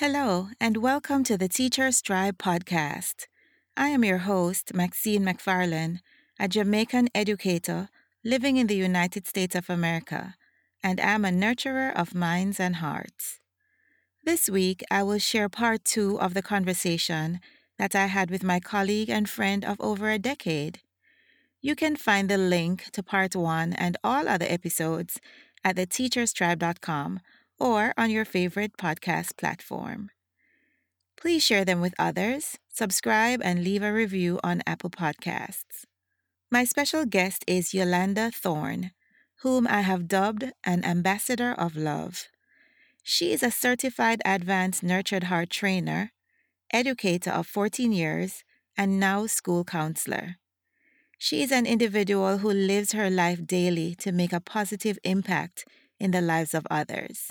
Hello, and welcome to the Teacher's Tribe podcast. I am your host, Maxine McFarlane, a Jamaican educator living in the United States of America, and am a nurturer of minds and hearts. This week, I will share part two of the conversation that I had with my colleague and friend of over a decade. You can find the link to part one and all other episodes at theteacherstribe.com or on your favorite podcast platform. Please share them with others, subscribe, and leave a review on Apple Podcasts. My special guest is Yolanda Thorne, whom I have dubbed an ambassador of love. She is a certified advanced nurtured heart trainer, educator of 14 years, and now school counselor. She is an individual who lives her life daily to make a positive impact in the lives of others.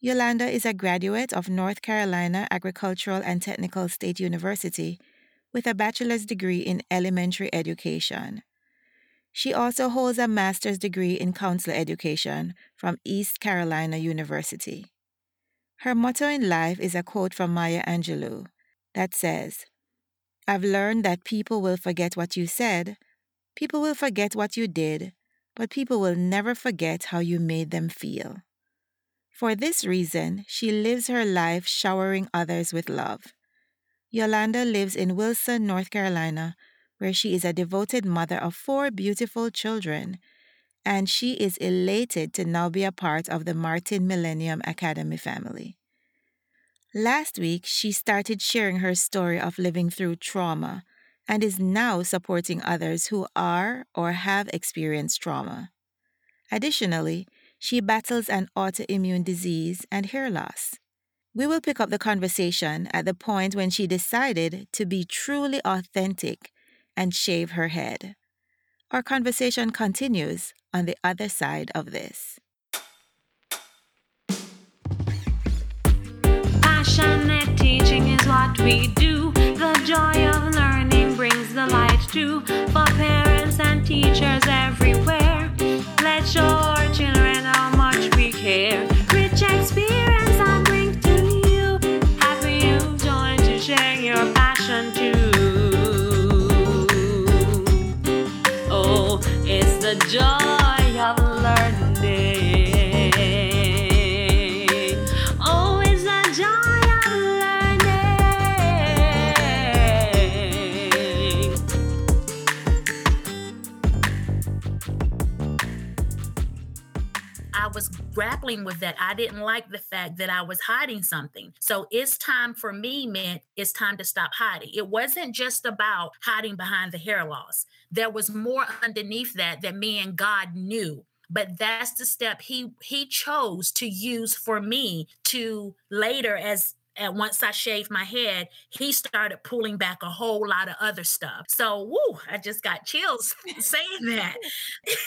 Yolanda is a graduate of North Carolina Agricultural and Technical State University with a bachelor's degree in elementary education. She also holds a master's degree in counselor education from East Carolina University. Her motto in life is a quote from Maya Angelou that says, I've learned that people will forget what you said, people will forget what you did, but people will never forget how you made them feel. For this reason, she lives her life showering others with love. Yolanda lives in Wilson, North Carolina, where she is a devoted mother of four beautiful children, and she is elated to now be a part of the Martin Millennium Academy family. Last week, she started sharing her story of living through trauma and is now supporting others who are or have experienced trauma. Additionally, she battles an autoimmune disease and hair loss. We will pick up the conversation at the point when she decided to be truly authentic and shave her head. Our conversation continues on the other side of this. Passionate teaching is what we do. The joy of learning brings the light to for parents and teachers everywhere. Let your grappling with that. I didn't like the fact that I was hiding something. So it's time for me meant it's time to stop hiding. It wasn't just about hiding behind the hair loss. There was more underneath that that me and God knew. But that's the step he he chose to use for me to later as and once I shaved my head, he started pulling back a whole lot of other stuff. So, woo, I just got chills saying that.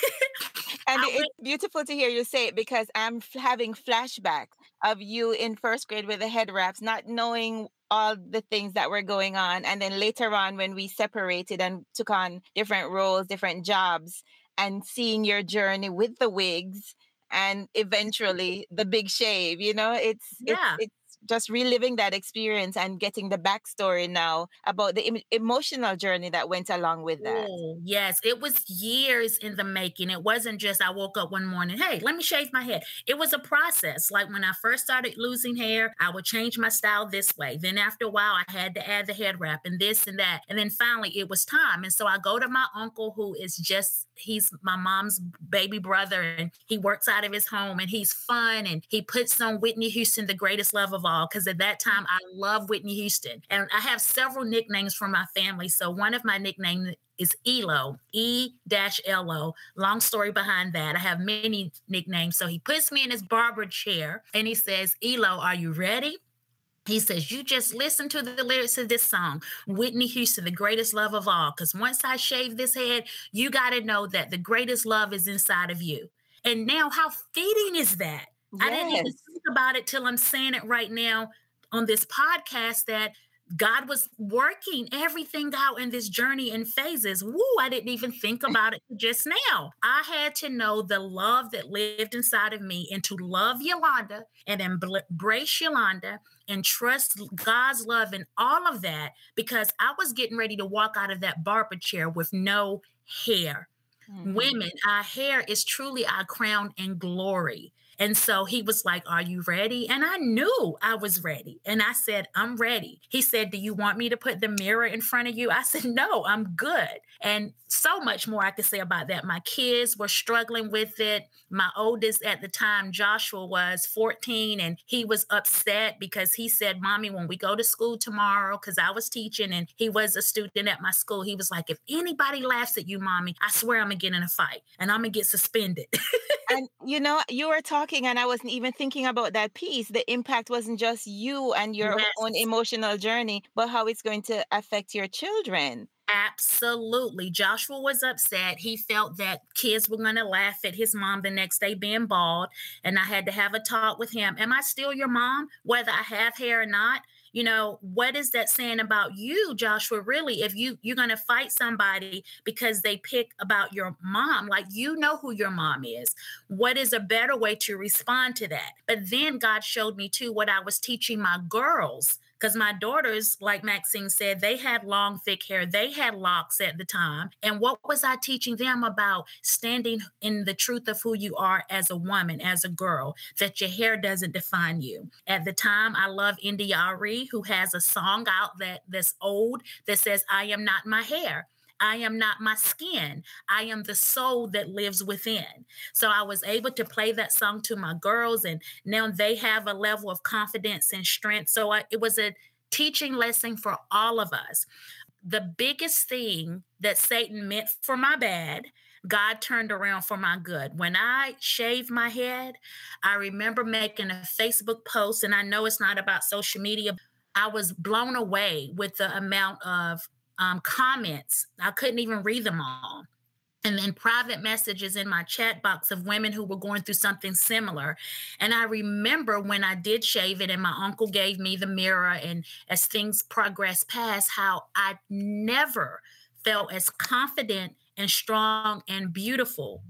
And it- it's beautiful to hear you say it because I'm f- having flashbacks of you in first grade with the head wraps, not knowing all the things that were going on. And then later on, when we separated and took on different roles, different jobs, and seeing your journey with the wigs and eventually the big shave, you know, it's, Yeah. it's, it's just reliving that experience and getting the backstory now about the em- emotional journey that went along with that. Oh, yes, it was years in the making. It wasn't just I woke up one morning, hey, let me shave my head. It was a process. Like when I first started losing hair, I would change my style this way. Then after a while, I had to add the head wrap and this and that. And then finally, it was time. And so I go to my uncle, who is just, he's my mom's baby brother, and he works out of his home and he's fun. And he puts on Whitney Houston, the greatest love of all. Because at that time, I love Whitney Houston. And I have several nicknames from my family. So one of my nicknames is ELO, E. Long story behind that. I have many nicknames. So he puts me in his barber chair and he says, ELO, are you ready? He says, You just listen to the lyrics of this song, Whitney Houston, the greatest love of all. Because once I shave this head, you got to know that the greatest love is inside of you. And now, how fitting is that? I didn't even think about it till I'm saying it right now on this podcast that God was working everything out in this journey in phases. Woo, I didn't even think about it just now. I had to know the love that lived inside of me and to love Yolanda and embrace Yolanda and trust God's love and all of that because I was getting ready to walk out of that barber chair with no hair. Mm-hmm. Women, our hair is truly our crown and glory. And so he was like, Are you ready? And I knew I was ready. And I said, I'm ready. He said, Do you want me to put the mirror in front of you? I said, No, I'm good. And so much more I could say about that. My kids were struggling with it. My oldest at the time, Joshua, was 14 and he was upset because he said, Mommy, when we go to school tomorrow, because I was teaching and he was a student at my school, he was like, If anybody laughs at you, Mommy, I swear I'm going to get in a fight and I'm going to get suspended. and you know, you were talking and I wasn't even thinking about that piece. The impact wasn't just you and your yes. own emotional journey, but how it's going to affect your children. Absolutely. Joshua was upset. He felt that kids were going to laugh at his mom the next day being bald. And I had to have a talk with him. Am I still your mom, whether I have hair or not? You know what is that saying about you joshua really if you you're going to fight somebody because they pick about your mom like you know who your mom is. What is a better way to respond to that? But then god showed me too what i was teaching my girls because my daughters, like Maxine said, they had long, thick hair. They had locks at the time. And what was I teaching them about standing in the truth of who you are as a woman, as a girl, that your hair doesn't define you? At the time, I love India.Arie, who has a song out that that's old that says, I am not my hair. I am not my skin. I am the soul that lives within. So I was able to play that song to my girls, and now they have a level of confidence and strength. So I, it was a teaching lesson for all of us. The biggest thing that Satan meant for my bad, God turned around for my good. When I shaved my head, I remember making a Facebook post, and I know it's not about social media. I was blown away with the amount of um, comments. I couldn't even read them all. And then private messages in my chat box of women who were going through something similar. And I remember when I did shave it, and my uncle gave me the mirror, and as things progressed past, how I never felt as confident and strong and beautiful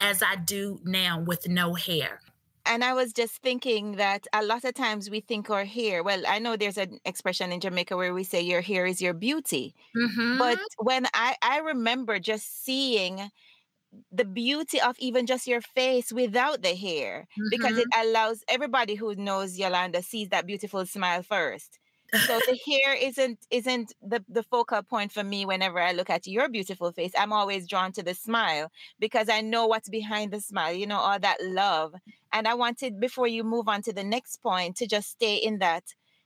as I do now with no hair and I was just thinking that a lot of times we think our hair, well, I know there's an expression in Jamaica where we say your hair is your beauty. Mm-hmm. But when I, I remember just seeing the beauty of even just your face without the hair, mm-hmm. because it mm-hmm. allows everybody who knows Yolanda sees that beautiful smile first so the hair isn't isn't the, the focal point for me whenever I look at your beautiful face. I'm always drawn to the smile because I know what's behind the smile, you know, all that love. And I wanted before you move on to the next point to just stay in that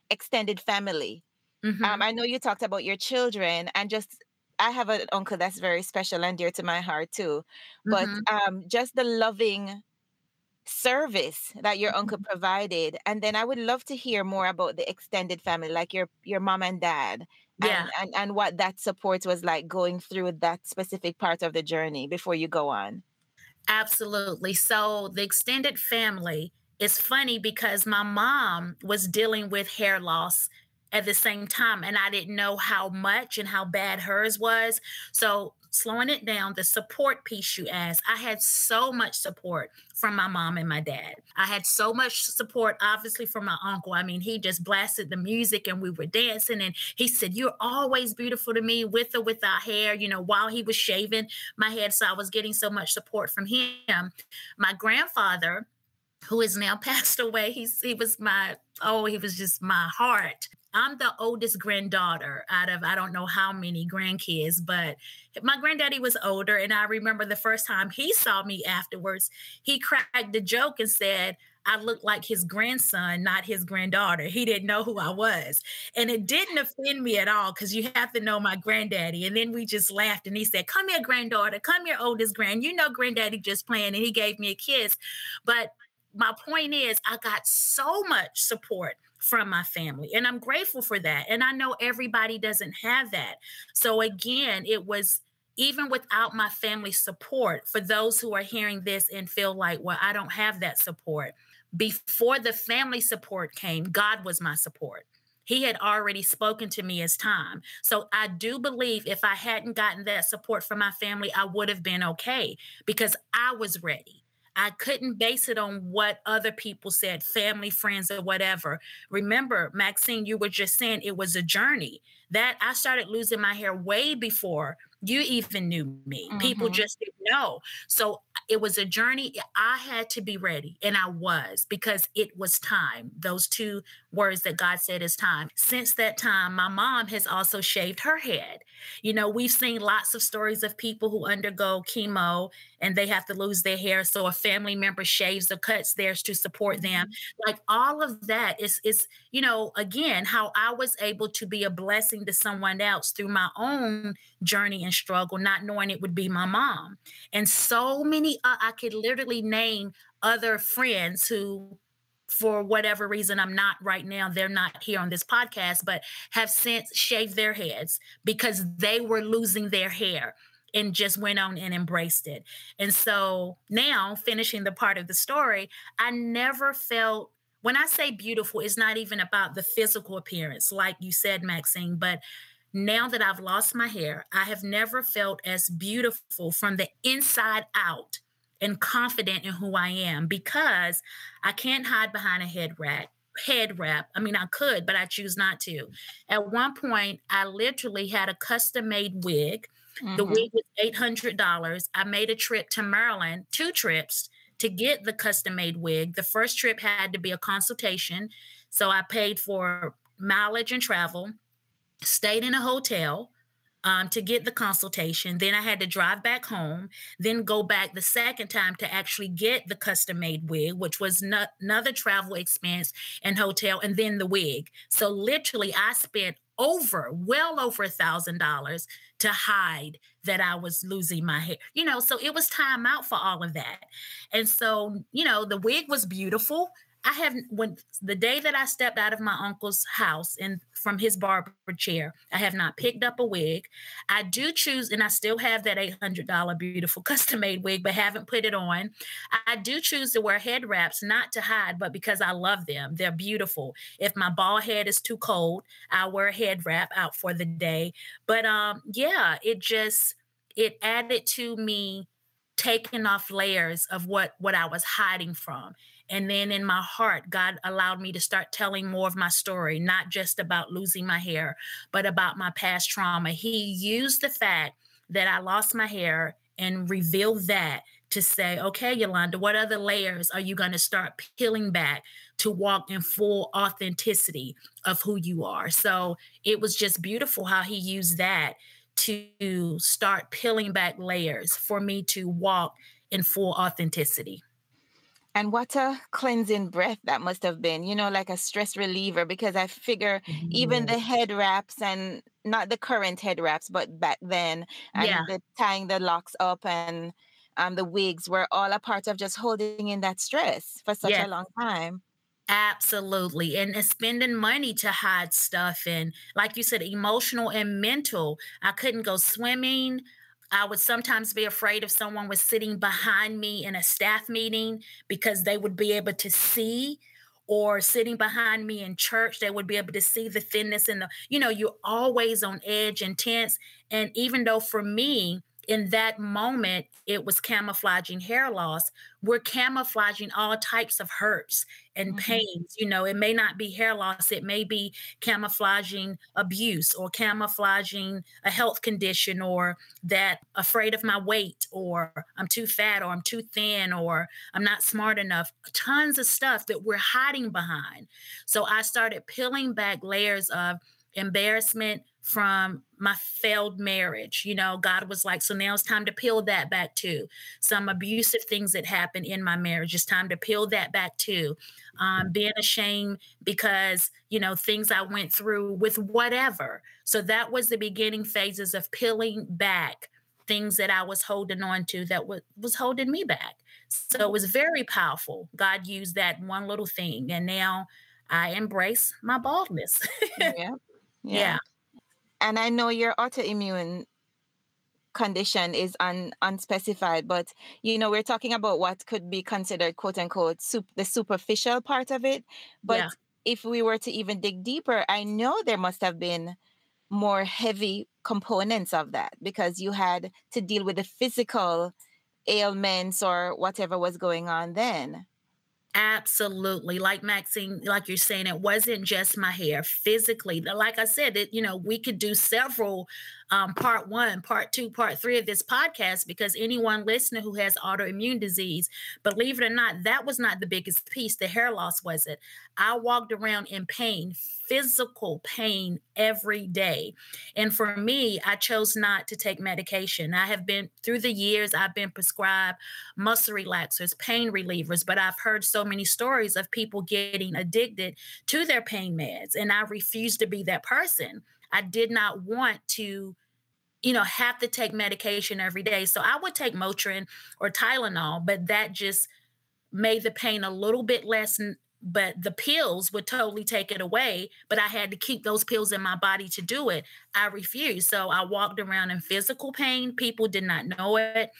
extended family. Um, mm-hmm. Um, I know you talked about your children and just I have an uncle that's very special and dear to my heart too. But mm-hmm. um, just the loving service that your uncle mm-hmm. provided and then i would love to hear more about the extended family like your your mom and dad yeah. and, and and what that support was like going through that specific part of the journey before you go on absolutely so the extended family is funny because my mom was dealing with hair loss at the same time and i didn't know how much and how bad hers was so slowing it down, the support piece you asked, I had so much support from my mom and my dad. I had so much support, obviously, from my uncle. I mean, he just blasted the music and we were dancing. And he said, You're always beautiful to me with or without hair, you know, while he was shaving my head. So I was getting so much support from him. My grandfather, who is now passed away, he's, he was my, oh, he was just my heart. I'm the oldest granddaughter out of I don't know how many grandkids, but my granddaddy was older. And I remember the first time he saw me afterwards, he cracked the joke and said, I looked like his grandson, not his granddaughter. He didn't know who I was. And it didn't offend me at all because you have to know my granddaddy. And then we just laughed and he said, Come here, granddaughter. Come here, oldest grand. You know, granddaddy just playing. And he gave me a kiss. But my point is, I got so much support from my family. And I'm grateful for that. And I know everybody doesn't have that. So again, it was even without my family support, for those who are hearing this and feel like, well, I don't have that support. Before the family support came, God was my support. He had already spoken to me as time. So I do believe if I hadn't gotten that support from my family, I would have been okay because I was ready. I couldn't base it on what other people said, family, friends, or whatever. Remember, Maxine, you were just saying it was a journey that I started losing my hair way before you even knew me. Mm-hmm. People just didn't know. So it was a journey. I had to be ready, and I was because it was time. Those two words that God said is time. Since that time, my mom has also shaved her head. You know, we've seen lots of stories of people who undergo chemo and they have to lose their hair. So a family member shaves or cuts theirs to support them. Mm-hmm. Like all of that is is, you know, again, how I was able to be a blessing to someone else through my own journey and struggle, not knowing it would be my mom. And so many uh, I could literally name other friends who for whatever reason I'm not right now, they're not here on this podcast, but have since shaved their heads because they were losing their hair and just went on and embraced it. And so now, finishing the part of the story, I never felt, when I say beautiful, it's not even about the physical appearance, like you said, Maxine, but now that I've lost my hair, I have never felt as beautiful from the inside out and confident in who I am because I can't hide behind a head wrap. Head wrap. I mean, I could, but I choose not to. At one point, I literally had a custom made wig. Mm-hmm. The wig was $800. I made a trip to Maryland, two trips to get the custom made wig. The first trip had to be a consultation. So I paid for mileage and travel, stayed in a hotel um, to get the consultation. Then I had to drive back home, then go back the second time to actually get the custom made wig, which was no- another travel expense and hotel, and then the wig. So literally, I spent over, well over a thousand dollars to hide that I was losing my hair. You know, so it was time out for all of that. And so, you know, the wig was beautiful. I have when the day that I stepped out of my uncle's house and from his barber chair, I have not picked up a wig. I do choose, and I still have that $800 beautiful custom made wig, but haven't put it on. I do choose to wear head wraps, not to hide, but because I love them. They're beautiful. If my bald head is too cold, I wear a head wrap out for the day. But um, yeah, it just it added to me taking off layers of what what I was hiding from and then in my heart, God allowed me to start telling more of my story, not just about losing my hair, but about my past trauma. He used the fact that I lost my hair and revealed that to say, okay, Yolanda, what other layers are you going to start peeling back to walk in full authenticity of who you are? So it was just beautiful how he used that to start peeling back layers for me to walk in full authenticity. And what a cleansing breath that must have been, you know, like a stress reliever, because I figure even the head wraps and not the current head wraps, but back then, and Yeah. the tying the locks up and um, the wigs were all a part of just holding in that stress for such Yeah. a long time. Absolutely. And, and spending money to hide stuff. And like you said, emotional and mental. I couldn't go swimming. I would sometimes be afraid if someone was sitting behind me in a staff meeting because they would be able to see, or sitting behind me in church, they would be able to see the thinness and the, you know, you're always on edge and tense. And even though for me, in that moment, it was camouflaging hair loss. We're camouflaging all types of hurts and Mhm. pains. You know, it may not be hair loss, it may be camouflaging abuse or camouflaging a health condition or that afraid of my weight or I'm too fat or I'm too thin or I'm not smart enough. Tons of stuff that we're hiding behind. So I started peeling back layers of embarrassment from my failed marriage. You know, God was like, so now it's time to peel that back too. Some abusive things that happened in my marriage. It's time to peel that back too. Um, being ashamed because, you know, things I went through with whatever. So that was the beginning phases of peeling back things that I was holding on to that was, was holding me back. So it was very powerful. God used that one little thing. And now I embrace my baldness. Yeah. Yeah. yeah. And I know your autoimmune condition is un, unspecified, but you know, we're talking about what could be considered quote unquote sup- the superficial part of it. But Yeah. if we were to even dig deeper, I know there must have been more heavy components of that because you had to deal with the physical ailments or whatever was going on then. Absolutely. Like Maxine, like you're saying, it wasn't just my hair physically. Like I said, it, you know, we could do several um, part one, part two, part three of this podcast because anyone listening who has autoimmune disease, believe it or not, that was not the biggest piece. The hair loss was it. I walked around in pain, physical pain every day. And for me, I chose not to take medication. I have been through the years, I've been prescribed muscle relaxers, pain relievers, but I've heard so many stories of people getting addicted to their pain meds. And I refuse to be that person. I did not want to you know, have to take medication every day. So I would take Motrin or Tylenol, but that just made the pain a little bit less. But the pills would totally take it away. But I had to keep those pills in my body to do it. I refused. So I walked around in physical pain. People did not know it.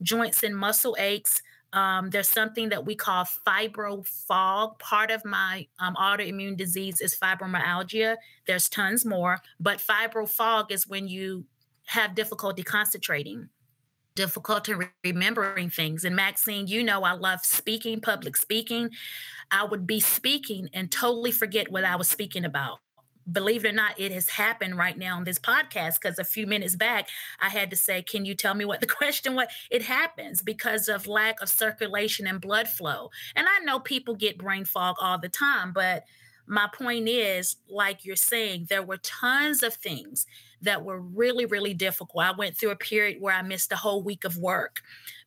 Joints and muscle aches. Um, there's something that we call fibro fog. Part of my um, autoimmune disease is fibromyalgia. There's tons more, but fibro fog is when you have difficulty concentrating, difficulty re- remembering things. And Maxine, you know, I love speaking, public speaking. I would be speaking and totally forget what I was speaking about believe it or not, it has happened right now on this podcast because a few minutes back I had to say, Can you tell me what the question was? It happens because of lack of circulation and blood flow. And I know people get brain fog all the time, but my point is, like you're saying, there were tons of things that were really, really difficult. I went through a period where I missed a whole week of work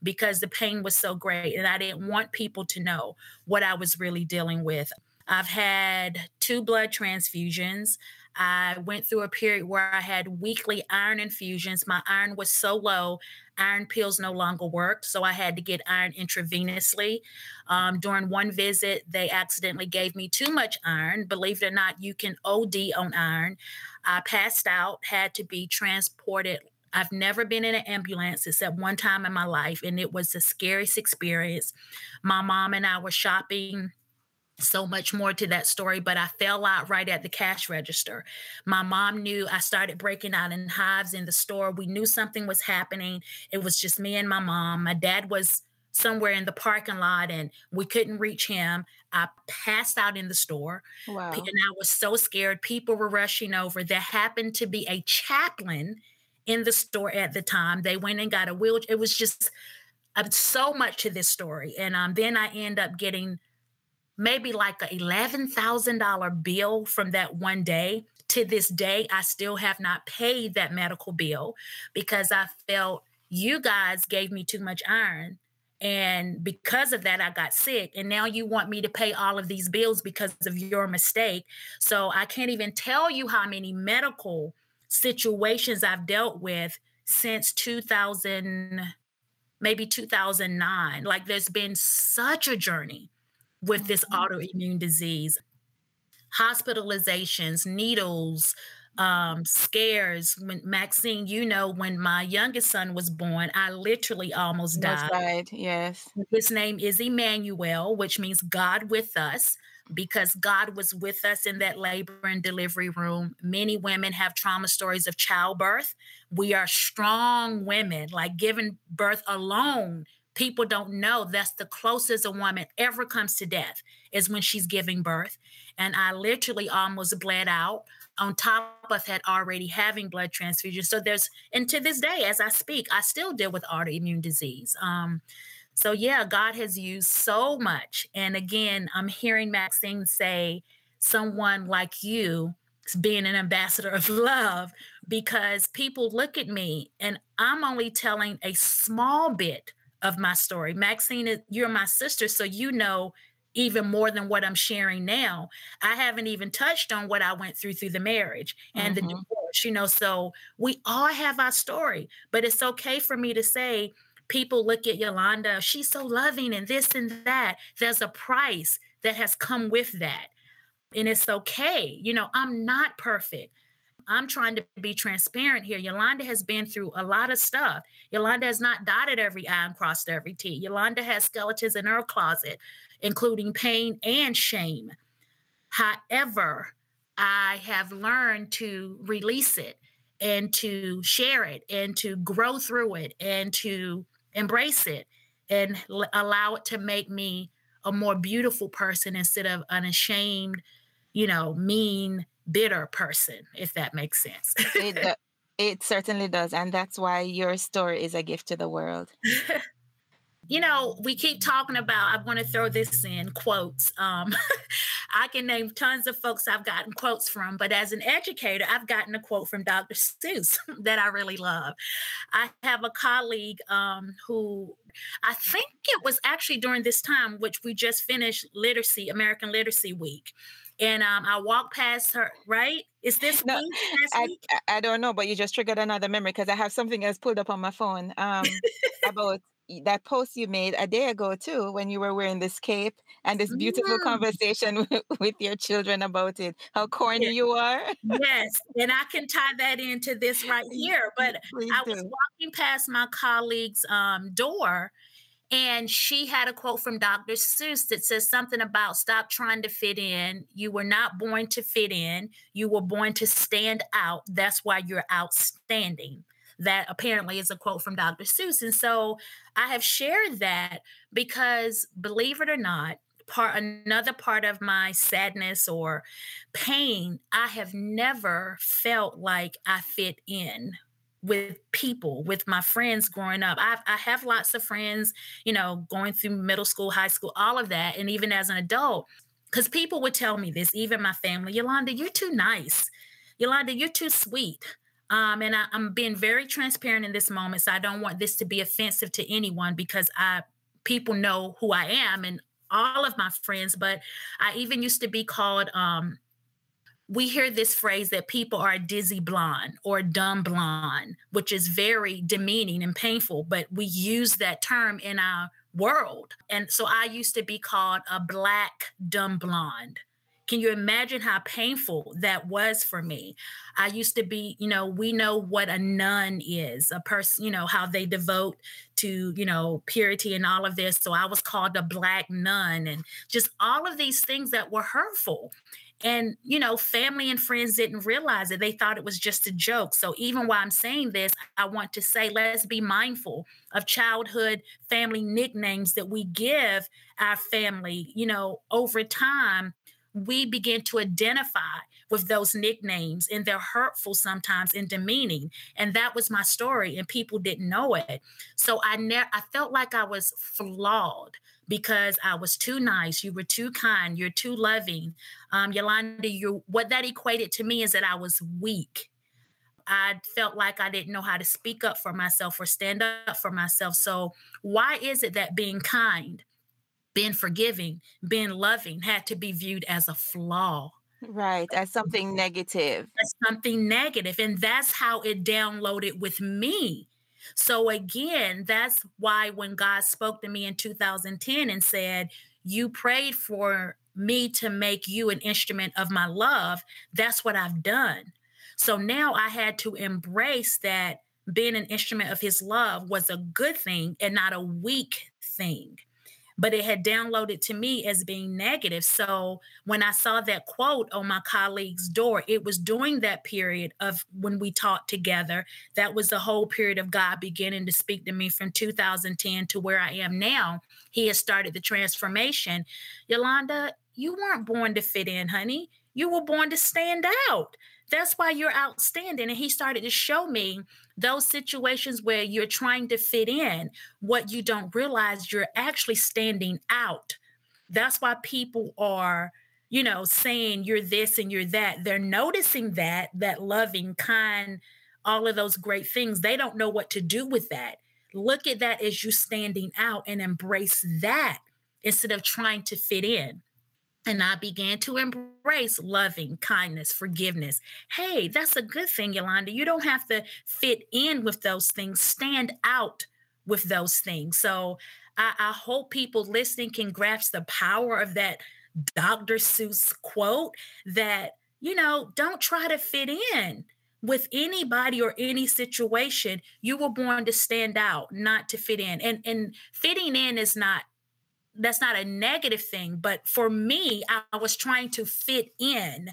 because the pain was so great. And I didn't want people to know what I was really dealing with. I've had two blood transfusions. I went through a period where I had weekly iron infusions. My iron was so low, iron pills no longer worked. So I had to get iron intravenously. Um, during one visit, they accidentally gave me too much iron. Believe it or not, you can OD on iron. I passed out, had to be transported. I've never been in an ambulance except one time in my life, and it was the scariest experience. My mom and I were shopping so much more to that story, but I fell out right at the cash register. My mom knew I started breaking out in hives in the store. We knew something was happening. It was just me and my mom. My dad was somewhere in the parking lot and we couldn't reach him. I passed out in the store. Wow. And I was so scared. People were rushing over. There happened to be a chaplain in the store at the time. They went and got a wheelchair. It was just uh, so much to this story. And um, then I end up getting maybe like a $11,000 bill from that one day. To this day, I still have not paid that medical bill because I felt you guys gave me too much iron. And because of that, I got sick. And now you want me to pay all of these bills because of your mistake. So I can't even tell you how many medical situations I've dealt with since 2000, maybe 2009. Like there's been such a journey with this mm-hmm. autoimmune disease hospitalizations, needles, um, scares. When Maxine, you know, when my youngest son was born, I literally almost died. died. Yes. His name is Emmanuel, which means God with us, because God was with us in that labor and delivery room. Many women have trauma stories of childbirth. We are strong women, like giving birth alone people don't know that's the closest a woman ever comes to death is when she's giving birth. And i literally almost bled out on top of that already having blood transfusion. So there's and to this day as i speak i still deal with autoimmune disease. Um, so yeah god has used so much. And again i'm hearing maxine say someone like you being an ambassador of love because people look at me and i'm only telling a small bit of my story. Maxine, you're my sister, so you know even more than what I'm sharing now. I haven't even touched on what I went through through the marriage and mm-hmm. the divorce, you know. So we all have our story, but it's okay for me to say, people look at Yolanda, she's so loving and this and that. There's a price that has come with that. And it's okay. You know, I'm not perfect. I'm trying to be transparent here. Yolanda has been through a lot of stuff. Yolanda has not dotted every I and crossed every T. Yolanda has skeletons in her closet, including pain and shame. However, I have learned to release it and to share it and to grow through it and to embrace it and l- allow it to make me a more beautiful person instead of an ashamed, you know, mean, bitter person, if that makes sense. it, it certainly does. And that's why your story is a gift to the world. you know, we keep talking about, I want to throw this in quotes. Um, I can name tons of folks I've gotten quotes from, but as an educator, I've gotten a quote from Dr. Seuss that I really love. I have a colleague um, who I think it was actually during this time, which we just finished literacy, American Literacy Week. And um, I walked past her, right? Is this no, week, I, week? I, don't know, but you just triggered another memory because I have something else pulled up on my phone um, about that post you made a day ago too when you were wearing this cape and this beautiful mm. conversation with, with, your children about it how corny yes. you are yes and i can tie that into this right here but Please i do. was walking past my colleague's um, door and she had a quote from Dr. Seuss that says something about stop trying to fit in. You were not born to fit in. You were born to stand out. That's why you're outstanding that apparently is a quote from Dr. Seuss. And so I have shared that because believe it or not, part another part of my sadness or pain, I have never felt like I fit in with people, with my friends growing up. I, I have lots of friends, you know, going through middle school, high school, all of that. And even as an adult, because people would tell me this, even my family, Yolanda, you're too nice. Yolanda, you're too sweet. Um, and I, I'm being very transparent in this moment. So I don't want this to be offensive to anyone because I people know who I am and all of my friends, but I even used to be called um, we hear this phrase that people are dizzy blonde or dumb blonde, which is very demeaning and painful, but we use that term in our world. And so I used to be called a black dumb blonde. Can you imagine how painful that was for me? I used to be, you know, we know what a nun is, a person, you know, how they devote to, you know, purity and all of this. So I was called a black nun and just all of these things that were hurtful. And, you know, family and friends didn't realize it. They thought it was just a joke. So even while I'm saying this, I want to say let's be mindful of childhood family nicknames that we give our family, you know, over time we begin to identify with those nicknames and they're hurtful sometimes and demeaning and that was my story and people didn't know it so i never i felt like i was flawed because i was too nice you were too kind you're too loving um, yolanda you what that equated to me is that i was weak I felt like I didn't know how to speak up for myself or stand up for myself. So, why is it that being kind being forgiving, being loving had to be viewed as a flaw. Right, as something negative. As something negative. And that's how it downloaded with me. So, again, that's why when God spoke to me in 2010 and said, You prayed for me to make you an instrument of my love, that's what I've done. So now I had to embrace that being an instrument of his love was a good thing and not a weak thing but it had downloaded to me as being negative. So when I saw that quote on my colleague's door, it was during that period of when we talked together. That was the whole period of God beginning to speak to me from 2010 to where I am now. He has started the transformation. Yolanda, you weren't born to fit in, honey. You were born to stand out. That's why you're outstanding. And he started to show me those situations where you're trying to fit in, what you don't realize, you're actually standing out. That's why people are, you know, saying you're this and you're that. They're noticing that, that loving, kind, all of those great things. They don't know what to do with that. Look at that as you standing out and embrace that instead of trying to fit in. And I began to embrace loving, kindness, forgiveness. Hey, that's a good thing, Yolanda. You don't have to fit in with those things, stand out with those things. So I, I hope people listening can grasp the power of that Dr. Seuss quote that, you know, don't try to fit in with anybody or any situation you were born to stand out not to fit in and and fitting in is not that's not a negative thing but for me I, was trying to fit in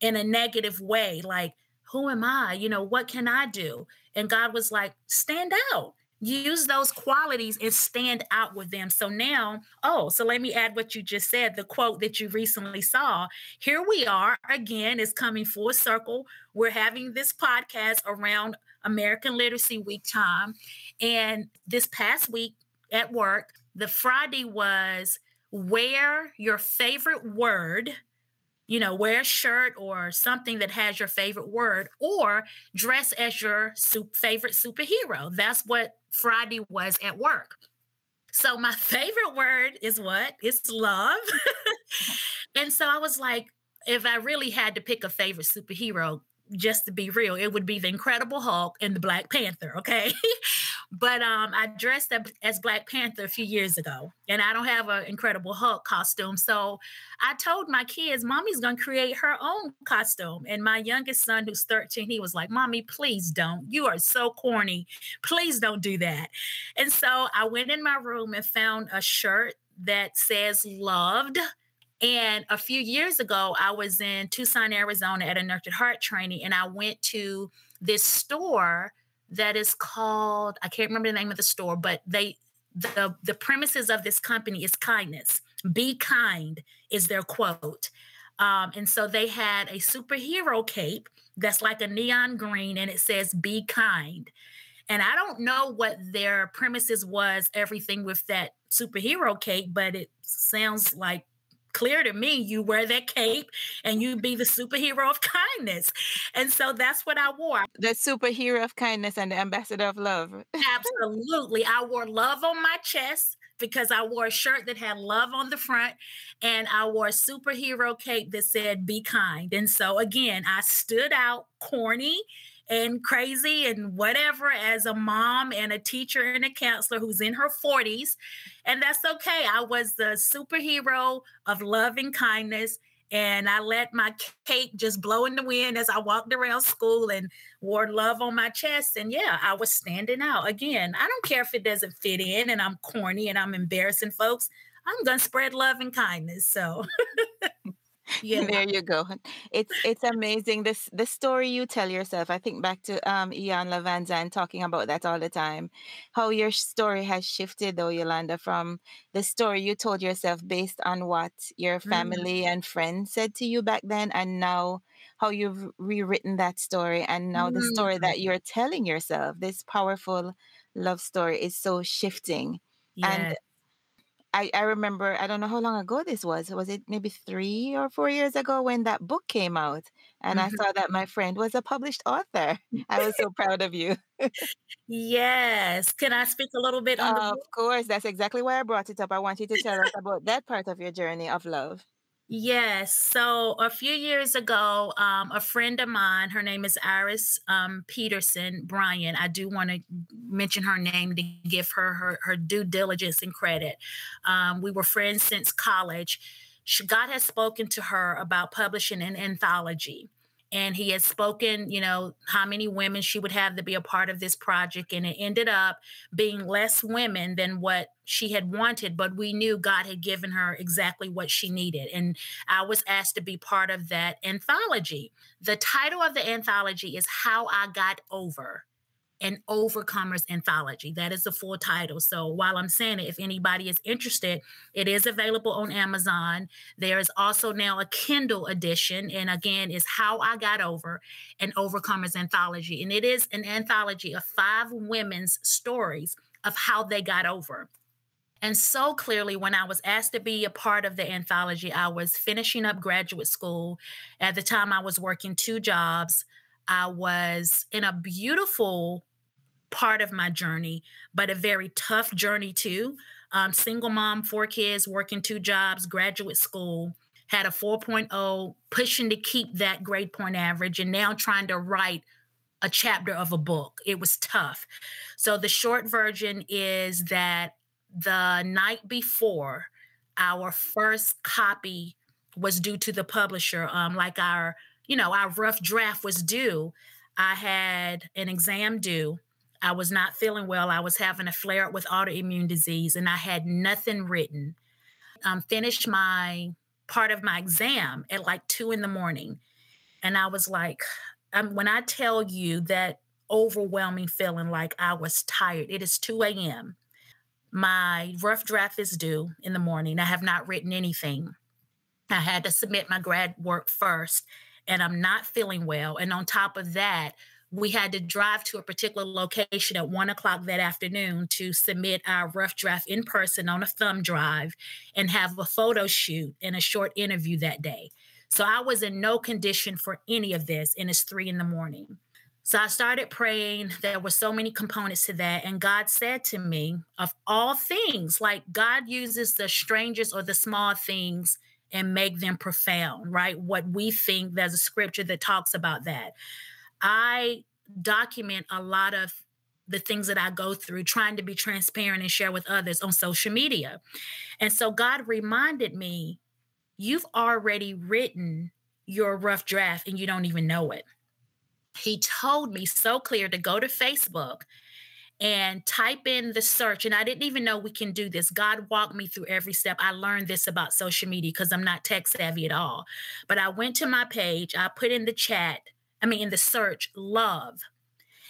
in a negative way like who am i you know what can i do and god was like stand out use those qualities and stand out with them. So now, oh, so let me add what you just said the quote that you recently saw. Here we are again, is coming full circle. We're having this podcast around American Literacy Week time. And this past week at work, the Friday was wear your favorite word you know, wear a shirt or something that has your favorite word, or dress as your favorite superhero. That's what Friday was at work. So my favorite word is what? It's love. and so I was like, if I really had to pick a favorite superhero, just to be real, it would be the Incredible Hulk and the Black Panther. Okay. but um, I dressed up as Black Panther a few years ago, and I don't have an Incredible Hulk costume. So I told my kids, Mommy's to create her own costume. And my youngest son, who's 13, he was like, Mommy, please don't. You are so corny. Please don't do that. And so I went in my room and found a shirt that says loved and a few years ago, I was in Tucson, Arizona at a Nurtured Heart training, and I went to this store that is called, I can't remember the name of the store, but they the the premises of this company is kindness. Be kind is their quote. Um, and so they had a superhero cape that's like a neon green and it says be kind. And I don't know what their premises was, everything with that superhero cape, but it sounds like clear to me you wear that cape and you be the superhero of kindness. And so that's what I wore. The superhero of kindness and the ambassador of love. Absolutely. I wore love on my chest because I wore a shirt that had love on the front and I wore a superhero cape that said be kind. And so again, I stood out corny and crazy and whatever as a mom and a teacher and a counselor who's in her 40s. And that's okay. I was the superhero of love and kindness. And I let my cape just blow in the wind as I walked around school and wore love on my chest. And yeah, I was standing out. Again, I don't care if it doesn't fit in and I'm corny and I'm embarrassing folks. I'm going to spread love and kindness. So Yeah. There you go. It's it's amazing. This the story you tell yourself. I think back to um Iyanla Vanzant and talking about that all the time. How your story has shifted though, Yolanda, from the story you told yourself based on what your Mm. family and friends said to you back then, and now how you've rewritten that story, and now the story mm. that you're telling yourself, this powerful love story is so shifting. And I, I remember, I don't know how long ago this was. Was it maybe three or four years ago when that book came out? And I mm-hmm. saw that my friend was a published author. I was so proud of you. yes. Can I speak a little bit on the Of course, that's exactly why I brought it up. I want you to tell us about that part of your journey of love. Yes. So a few years ago, um, a friend of mine, her name is Iris um, Peterson Bryan. I do want to mention her name to give her her, her due diligence and credit. Um, we were friends since college. She, God has spoken to her about publishing an anthology and he had spoken, you know, how many women she would have to be a part of this project. And it ended up being less women than what she had wanted, but we knew God had given her exactly what she needed. And I was asked to be part of that anthology. The title of the anthology is How I Got Over an Overcomers Anthology. That is the full title. So while I'm saying it, if anybody is interested, it is available on Amazon. There is also now a Kindle edition. And again, is How I Got Over an Overcomers Anthology. And it is an anthology of five women's stories of how they got over. And so clearly, when I was asked to be a part of the anthology, I was finishing up graduate school. At the time, I was working two jobs. I was in a beautiful part of my journey, but a very tough journey too. Um, single mom, four kids, working two jobs, graduate school, had a 4.0, pushing to keep that grade point average, and now trying to write a chapter of a book. It was tough. So the short version is that the night before our first copy was due to the publisher, um, like our, you know, our rough draft was due. I had an exam due I was not feeling well. I was having a flare up with autoimmune disease and I had nothing written. Um, finished my part of my exam at like two in the morning. And I was like, um, when I tell you that overwhelming feeling like I was tired. It is 2 a.m. My rough draft is due in the morning. I have not written anything. I had to submit my grad work first, and I'm not feeling well. And on top of that, we had to drive to a particular location at one o'clock that afternoon to submit our rough draft in person on a thumb drive and have a photo shoot and a short interview that day. So I was in no condition for any of this, and it's three in the morning. So I started praying. There were so many components to that. And God said to me, of all things, like God uses the strangest or the small things and make them profound, right? What we think there's a scripture that talks about that. I document a lot of the things that I go through, trying to be transparent and share with others on social media. And so God reminded me, you've already written your rough draft and you don't even know it. He told me so clear to go to Facebook and type in the search. And I didn't even know we can do this. God walked me through every step. I learned this about social media because I'm not tech savvy at all. But I went to my page, I put in the chat I mean, in the search, love.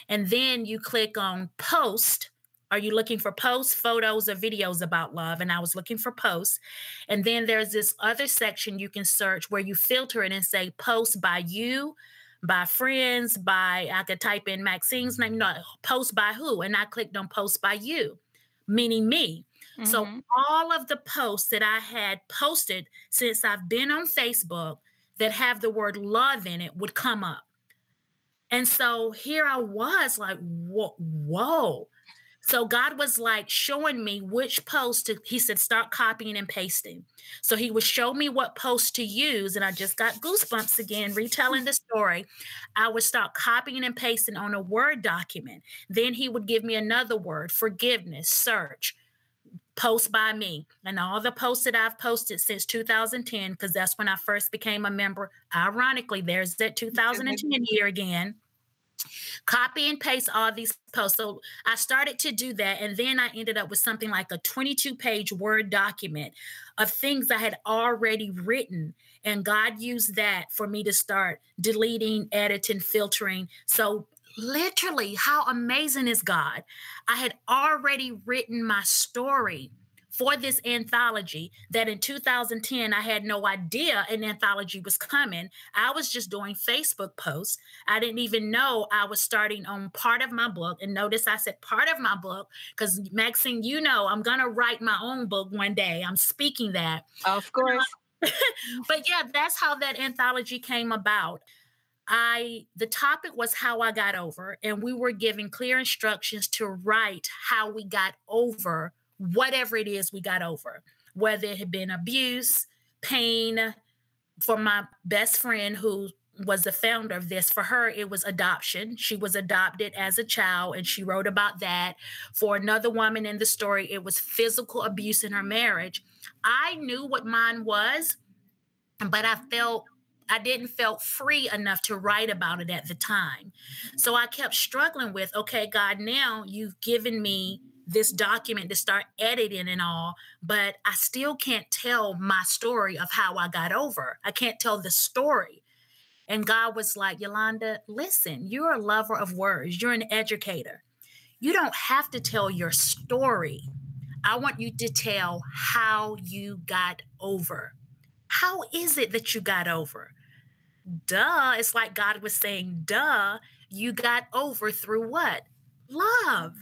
And then you click on post. Are you looking for posts, photos, or videos about love? And I was looking for posts. And then there's this other section you can search where you filter it and say post by you, by friends, by, I could type in Maxine's name, no, post by who? And I clicked on post by you, meaning me. Mm-hmm. So all of the posts that I had posted since I've been on Facebook that have the word love in it would come up. And so here I was like, whoa, whoa. So God was like showing me which post to, he said, start copying and pasting. So he would show me what post to use. And I just got goosebumps again, retelling the story. I would start copying and pasting on a Word document. Then he would give me another word, forgiveness, search, post by me. And all the posts that I've posted since 2010, because that's when I first became a member. Ironically, there's that 2010 year again. Copy and paste all these posts. So I started to do that. And then I ended up with something like a 22 page Word document of things I had already written. And God used that for me to start deleting, editing, filtering. So literally, how amazing is God? I had already written my story for this anthology that in 2010 I had no idea an anthology was coming. I was just doing Facebook posts. I didn't even know I was starting on part of my book. And notice I said part of my book because Maxine, you know, I'm going to write my own book one day. I'm speaking that. Of course. but yeah, that's how that anthology came about. I the topic was how I got over, and we were given clear instructions to write how we got over whatever it is we got over, whether it had been abuse, pain. For my best friend who was the founder of this. For her, it was adoption. She was adopted as a child, and she wrote about that. For another woman in the story, it was physical abuse in her marriage. I knew what mine was, but I felt I didn't felt free enough to write about it at the time. So I kept struggling with, okay, God, now you've given me this document to start editing and all, but I still can't tell my story of how I got over. I can't tell the story. And God was like, Yolanda, listen, you're a lover of words, you're an educator. You don't have to tell your story. I want you to tell how you got over. How is it that you got over? Duh. It's like God was saying, duh, you got over through what? Love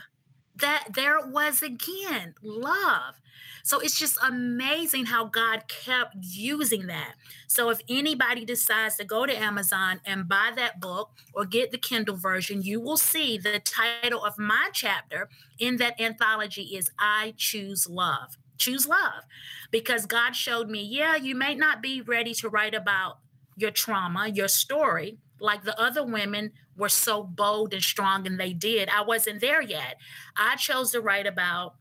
that there it was again love so it's just amazing how god kept using that so if anybody decides to go to amazon and buy that book or get the kindle version you will see the title of my chapter in that anthology is i choose love choose love because god showed me yeah you may not be ready to write about your trauma your story like the other women were so bold and strong and they did. I wasn't there yet. I chose to write about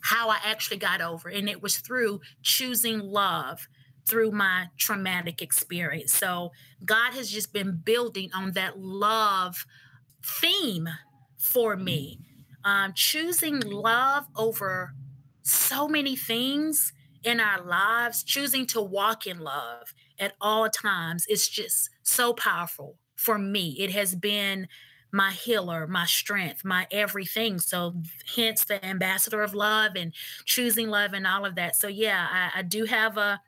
how I actually got over, and it was through choosing love through my traumatic experience. So God has just been building on that love theme for me. Um, choosing love over so many things in our lives, choosing to walk in love at all times, it's just so powerful for me. It has been my healer, my strength, my everything. So, hence the ambassador of love and choosing love and all of that. So, yeah, I, I do have a,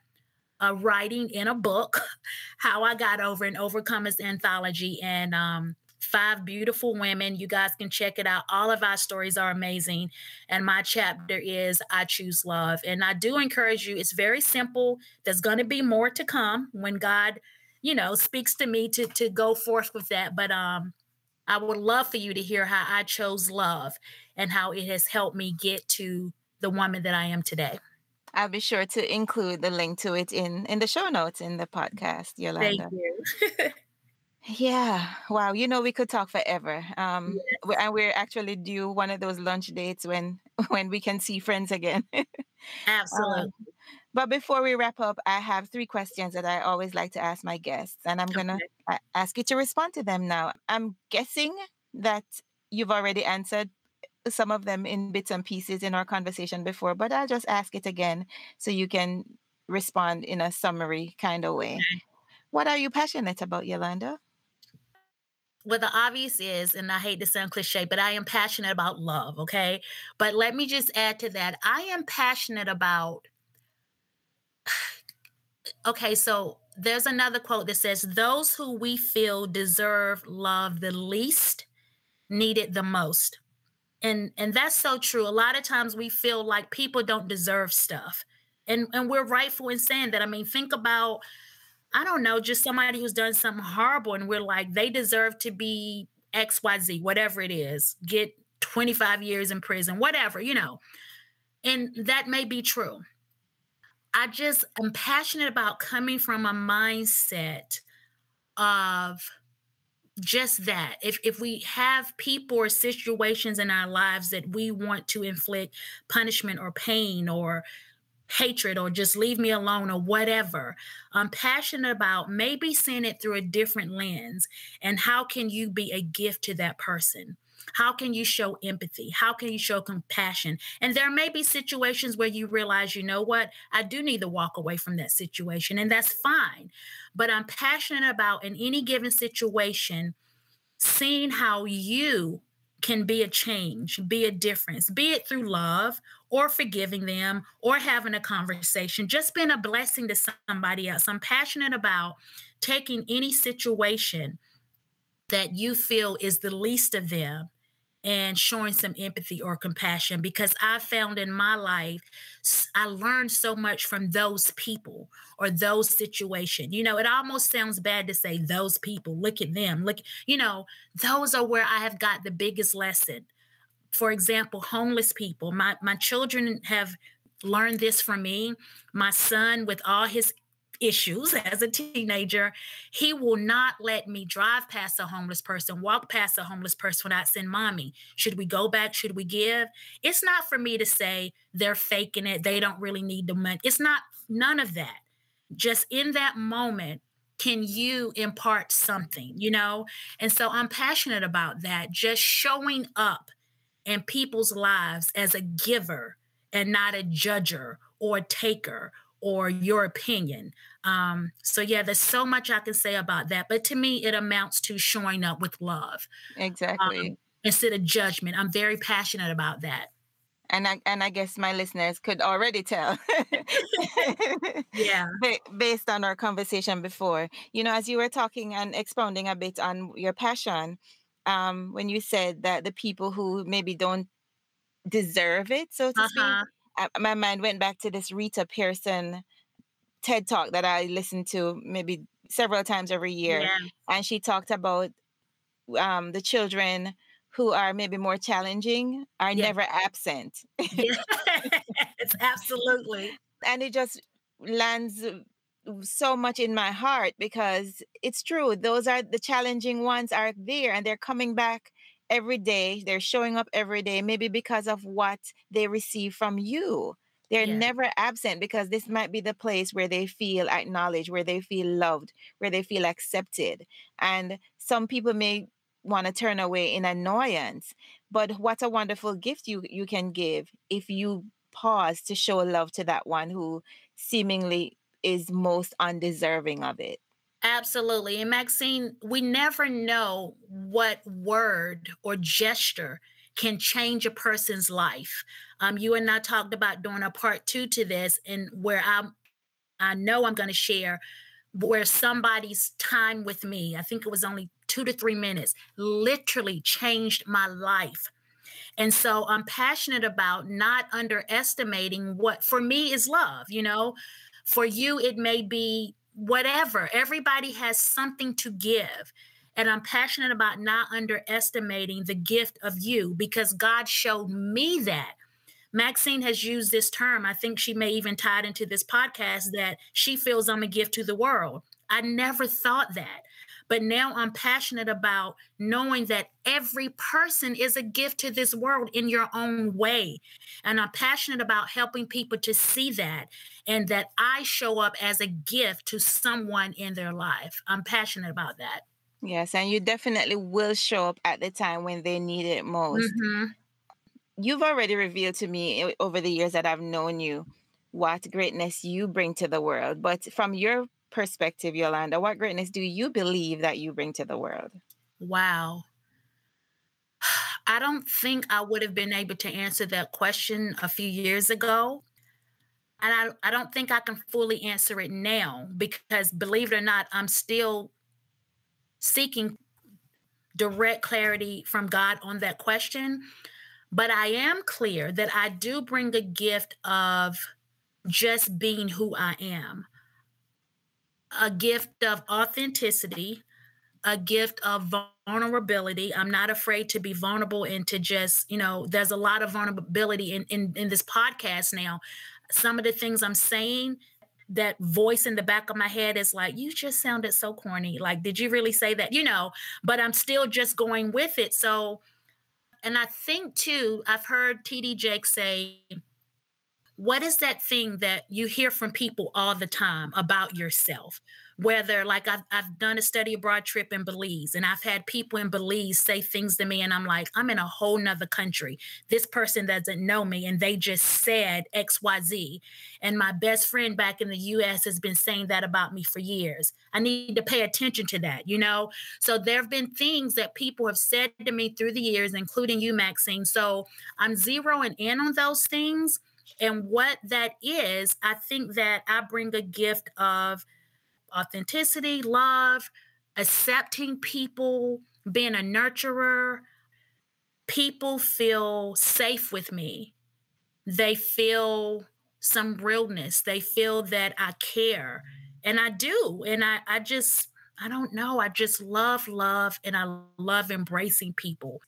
a writing in a book, How I Got Over and Overcomers Anthology. And um, five beautiful women. You guys can check it out. All of our stories are amazing. And my chapter is I Choose Love. And I do encourage you, it's very simple. There's going to be more to come when God, you know, speaks to me to, to go forth with that. But um, I would love for you to hear how I chose love and how it has helped me get to the woman that I am today. I'll be sure to include the link to it in in the show notes in the podcast, Yolanda. Thank you. Yeah. Wow. You know, we could talk forever. Um, we- and we're actually due one of those lunch dates when when we can see friends again. Absolutely. Um, but before we wrap up, I have three questions that I always like to ask my guests, and I'm gonna Okay. a- ask you to respond to them now. I'm guessing that you've already answered some of them in bits and pieces in our conversation before, but I'll just ask it again so you can respond in a summary kind of way. Okay. What are you passionate about, Yolanda? Well, the obvious is, and I hate to sound cliche, but I am passionate about love. Okay. But let me just add to that. I am passionate about, okay, so there's another quote that says, Those who we feel deserve love the least need it the most. And and that's so true. A lot of times we feel like people don't deserve stuff. And and we're rightful in saying that. I mean, think about I don't know, just somebody who's done something horrible and we're like, they deserve to be XYZ, whatever it is, get 25 years in prison, whatever, you know. And that may be true. I just am passionate about coming from a mindset of just that. If if we have people or situations in our lives that we want to inflict punishment or pain or hatred or just leave me alone or whatever. I'm passionate about maybe seeing it through a different lens. And how can you be a gift to that person? How can you show empathy? How can you show compassion? And there may be situations where you realize, you know what, I do need to walk away from that situation, and that's fine. But I'm passionate about in any given situation, seeing how you can be a change, be a difference, be it through love or forgiving them or having a conversation, just being a blessing to somebody else. I'm passionate about taking any situation that you feel is the least of them and showing some empathy or compassion because I found in my life, I learned so much from those people or those situations. You know, it almost sounds bad to say those people, look at them, look, you know, those are where I have got the biggest lesson. For example, homeless people. My my children have learned this from me. My son, with all his issues as a teenager, he will not let me drive past a homeless person, walk past a homeless person without saying, Mommy, should we go back? Should we give? It's not for me to say they're faking it. They don't really need the money. It's not none of that. Just in that moment, can you impart something, you know? And so I'm passionate about that, just showing up in people's lives as a giver and not a judger or a taker or your opinion. Um, so yeah, there's so much I can say about that. But to me, it amounts to showing up with love Exactly. instead of judgment. I'm very passionate about that. and I and I guess my listeners could already tell Yeah. based on our conversation before. You know, as you were talking and expounding a bit on your passion, um, when you said that the people who maybe don't deserve it, so to speak, Uh-huh. uh, my mind went back to this Rita Pierson TED talk that I listened to maybe several times every year, Yeah. and she talked about um, the children who are maybe more challenging are Yeah. never absent. Yes, absolutely. and it just lands so much in my heart because it's true those are the challenging ones are there and they're coming back every day they're showing up every day maybe because of what they receive from you they're Yeah. never absent because this might be the place where they feel acknowledged where they feel loved where they feel accepted and some people may want to turn away in annoyance but what a wonderful gift you you can give if you pause to show love to that one who seemingly is most undeserving of it Absolutely. And Maxine, we never know what word or gesture can change a person's life. Um, you and I talked about doing a part two to this, and where I, I know I'm going to share where somebody's time with me, I think it was only two to three minutes, literally changed my life. And so I'm passionate about not underestimating what for me is love. You know, for you, it may be whatever. Everybody has something to give. And I'm passionate about not underestimating the gift of you because God showed me that. Maxine has used this term. I think she may even tie it into this podcast that she feels I'm a gift to the world. I never thought that. But now I'm passionate about knowing that every person is a gift to this world in your own way. And I'm passionate about helping people to see that and that I show up as a gift to someone in their life. I'm passionate about that. Yes, and you definitely will show up at the time when they need it most. Mm-hmm. You've already revealed to me eh, over the years that I've known you what greatness you bring to the world. But from your perspective, Yolanda, what greatness do you believe that you bring to the world? Wow. I don't think I would have been able to answer that question a few years ago. And I, I don't think I can fully answer it now because, believe it or not, I'm still seeking direct clarity from God on that question. But I am clear that I do bring a gift of just being who I am, a gift of authenticity, a gift of vulnerability. I'm not afraid to be vulnerable and to just, you know, there's a lot of vulnerability in, in, in this podcast now. Some of the things I'm saying that voice in the back of my head is like, you just sounded so corny. Like, did you really say that? You know, but I'm still just going with it. So, and I think too, I've heard TD Jake say, what is that thing that you hear from people all the time about yourself? whether like I've, I've done a study abroad trip in belize and i've had people in belize say things to me and i'm like i'm in a whole nother country. This person doesn't know me and they just said xyz and my best friend back in the us has been saying that about me for years. I need to pay attention to that you know? So there have been things that people have said to me through the years including you maxine. So i'm zeroing in on those things and what that is i think that i bring a gift of authenticity, love, accepting people, being a nurturer. People feel safe with me. They feel some realness. They feel that I care. And I do. And I, I just, I don't know. I just love love and I love embracing people.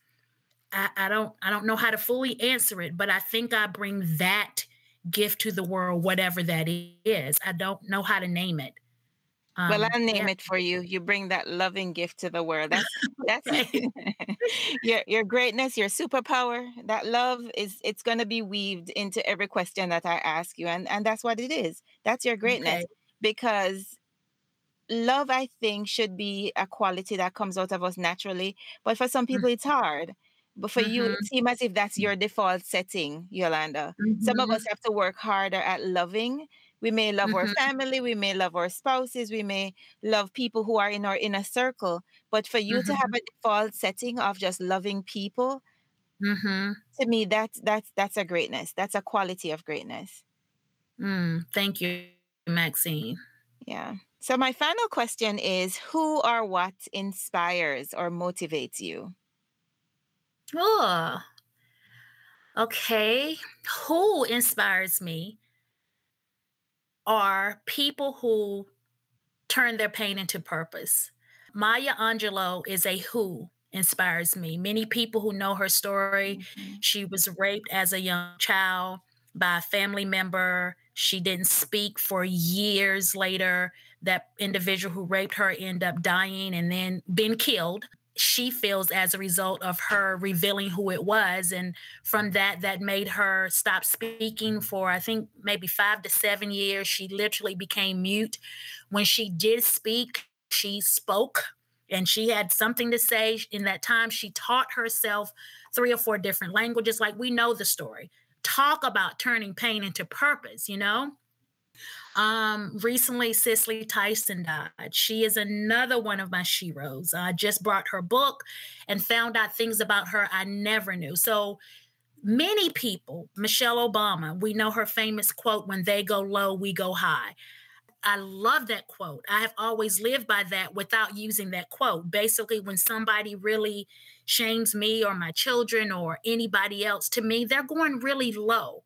I, I don't I don't know how to fully answer it, but I think I bring that gift to the world, whatever that is. I don't know how to name it. Um, well, I'll name yeah. it for you. You bring that loving gift to the world. That's that's your your greatness, your superpower. That love is it's going to be weaved into every question that I ask you, and and that's what it is. That's your greatness okay. because love, I think, should be a quality that comes out of us naturally. But for some mm. people, mm-hmm. it's hard. But for mm-hmm. you, it mm-hmm. seems as if that's your default setting, Yolanda. Mm-hmm. Some of mm-hmm. us have to work harder at loving we may love mm-hmm. our family, we may love our spouses, we may love people who are in our inner circle. But for you to have mm-hmm. a default setting of just loving people, to me, that's that's that's a greatness. That's a quality of greatness. Mm, thank you, Maxine. Yeah. So my final question is who or what inspires or motivates you? Oh. Okay. Who inspires me? are people who turn their pain into purpose. Maya Angelou is a who inspires me. Many people who know her story, mm-hmm. she was raped as a young child by a family member. She didn't speak for years later. That individual who raped her ended up dying and then being killed she feels as a result of her revealing who it was and from that that made her stop speaking for i think maybe 5 to 7 years. She literally became mute. When she did speak she spoke and she had something to say. In that time she taught herself three or four different languages. Like we know the story. Talk about turning pain into purpose you know Um, recently, Cicely Tyson died. She is another one of my sheroes. I just brought her book and found out things about her I never knew. So many people, Michelle Obama, we know her famous quote, when they go low, we go high. I love that quote. I have always lived by that without using that quote. Basically, when somebody really shames me or my children or anybody else, to me, they're going really low.